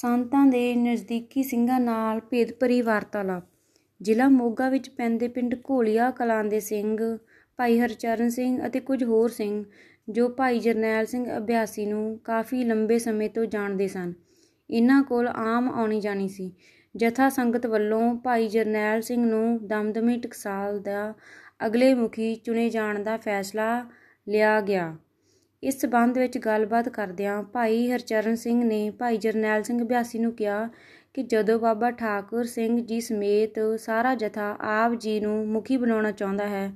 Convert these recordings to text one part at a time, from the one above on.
ਸੰਤਾਂ ਦੇ ਨਜ਼ਦੀਕੀ ਸਿੰਘਾਂ ਨਾਲ ਭੇਦਭਰੀ ਵਾਰਤਾਲਾਪ। ਜ਼ਿਲ੍ਹਾ ਮੋਗਾ ਵਿੱਚ ਪੈਂਦੇ ਪਿੰਡ ਘੋਲੀਆ ਕਲਾਂ ਦੇ ਸਿੰਘ, ਭਾਈ ਹਰਚਰਨ ਸਿੰਘ ਅਤੇ ਕੁਝ ਹੋਰ ਸਿੰਘ, ਜੋ ਭਾਈ ਜਰਨੈਲ ਸਿੰਘ ਅਭਿਆਸੀ ਨੂੰ ਕਾਫੀ ਲੰਬੇ ਸਮੇਂ ਤੋਂ ਜਾਣਦੇ ਸਨ। ਇਹਨਾਂ ਕੋਲ ਆਮ ਆਉਣੀ ਜਾਣੀ ਸੀ। ਜਥਾ ਸੰਗਤ ਵੱਲੋਂ ਭਾਈ ਜਰਨੈਲ ਸਿੰਘ ਨੂੰ ਦਮਦਮੀ ਟਕਸਾਲ ਦਾ ਅਗਲੇ ਮੁਖੀ ਚੁਣੇ ਜਾਣ ਦਾ ਫੈਸਲਾ ਲਿਆ ਗਿਆ। ਇਸ ਸਬੰਧ ਵਿੱਚ ਗੱਲਬਾਤ ਕਰਦਿਆਂ ਭਾਈ ਹਰਚਰਨ ਸਿੰਘ ਨੇ ਭਾਈ ਜਰਨੈਲ ਸਿੰਘ ਅਭਿਆਸੀ ਨੂੰ ਕਿਹਾ ਕਿ ਜਦੋਂ ਬਾਬਾ ਠਾਕੁਰ ਸਿੰਘ ਜੀ ਸਮੇਤ ਸਾਰਾ ਜਥਾ ਆਪ ਜੀ ਨੂੰ ਮੁਖੀ ਬਣਾਉਣਾ ਚਾਹੁੰਦਾ ਹੈ,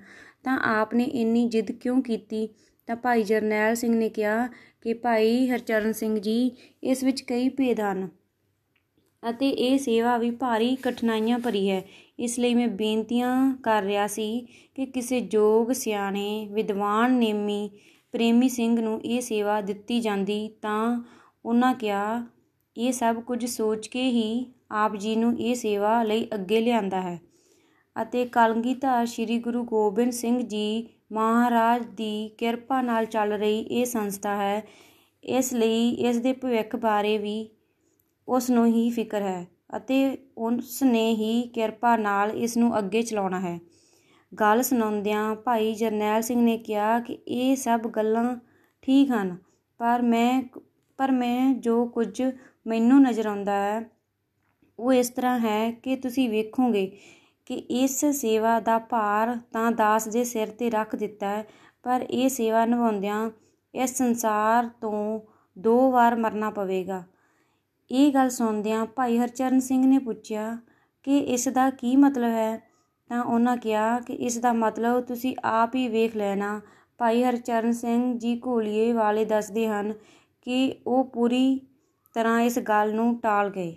ਤਾਂ ਆਪ ਨੇ ਇੰਨੀ ਜਿੱਦ ਕਿਉਂ ਕੀਤੀ? ਤਾਂ ਭਾਈ ਜਰਨੈਲ ਸਿੰਘ ਨੇ ਕਿਹਾ ਕਿ ਭਾਈ ਹਰਚਰਨ ਸਿੰਘ ਜੀ, ਇਸ ਵਿੱਚ ਕਈ ਭੇਦ ਹਨ ਅਤੇ ਇਹ ਸੇਵਾ ਵੀ ਭਾਰੀ ਕਠਿਨਾਈਆਂ ਭਰੀ ਹੈ। ਇਸ ਲਈ ਮੈਂ ਬੇਨਤੀਆਂ ਕਰ ਰਿਹਾ ਸੀ ਕਿ ਕਿਸੇ ਜੋਗ, ਸਿਆਣੇ, ਵਿਦਵਾਨ, ਨੇਮੀ ਪ੍ਰੇਮੀ ਸਿੰਘ ਨੂੰ ਇਹ ਸੇਵਾ ਦਿੱਤੀ ਜਾਂਦੀ ਤਾਂ ਉਹਨਾਂ ਕਿਹਾ, ਇਹ ਸਭ ਕੁਝ ਸੋਚ ਕੇ ਹੀ ਆਪ ਜੀ ਨੂੰ ਇਹ ਸੇਵਾ ਲਈ ਅੱਗੇ ਲਿਆਂਦਾ ਹੈ। ਅਤੇ ਕਲਗੀਧਰ ਸ੍ਰੀ ਗੁਰੂ ਗੋਬਿੰਦ ਸਿੰਘ ਜੀ ਮਹਾਰਾਜ ਦੀ ਕਿਰਪਾ ਨਾਲ ਚੱਲ ਰਹੀ ਇਹ ਸੰਸਥਾ ਹੈ, ਇਸ ਲਈ ਇਸ ਦੇ ਭਵਿੱਖ ਬਾਰੇ ਵੀ ਉਸ ਨੂੰ ਹੀ ਫਿਕਰ ਹੈ ਅਤੇ ਉਸ ਨੇ ਹੀ ਕਿਰਪਾ ਨਾਲ ਇਸ ਨੂੰ ਅੱਗੇ ਚਲਾਉਣਾ ਹੈ। ਗੱਲ ਸੁਣਾਉਂਦਿਆਂ ਭਾਈ ਜਰਨੈਲ ਸਿੰਘ ਨੇ ਕਿਹਾ ਕਿ ਇਹ ਸਭ ਗੱਲਾਂ ਠੀਕ ਹਨ, ਪਰ ਮੈਂ ਪਰ ਮੈਂ ਜੋ ਕੁਝ ਮੈਨੂੰ ਨਜ਼ਰ ਆਉਂਦਾ ਹੈ, ਉਹ ਇਸ ਤਰ੍ਹਾਂ ਹੈ ਕਿ ਤੁਸੀਂ ਵੇਖੋਗੇ ਕਿ ਇਸ ਸੇਵਾ ਦਾ ਭਾਰ ਤਾਂ ਦਾਸ ਦੇ ਸਿਰ ਤੇ ਰੱਖ ਦਿੱਤਾ ਹੈ, ਪਰ ਇਹ ਸੇਵਾ ਨਿਭਾਉਂਦਿਆਂ ਇਸ ਸੰਸਾਰ ਤੋਂ ਦੋ ਵਾਰ ਮਰਨਾ ਪਵੇਗਾ। ਇਹ ਗੱਲ ਸੁਣਦਿਆਂ ਭਾਈ ਹਰਚਰਨ ਸਿੰਘ ਨੇ ਪੁੱਛਿਆ ਕਿ ਇਸ ਦਾ ਕੀ ਮਤਲਬ ਹੈ? ਤਾਂ ਉਹਨਾਂ ਕਿਹਾ ਕਿ ਇਸ ਦਾ ਮਤਲਬ ਤੁਸੀਂ ਆਪ ਹੀ ਵੇਖ ਲੈਣਾ। ਭਾਈ ਹਰਚਰਨ ਸਿੰਘ ਜੀ ਘੋਲੀਏ ਵਾਲੇ ਦੱਸਦੇ ਹਨ ਕਿ ਉਹ ਪੂਰੀ ਤਰ੍ਹਾਂ ਇਸ ਗੱਲ ਨੂੰ ਟਾਲ ਗਏ।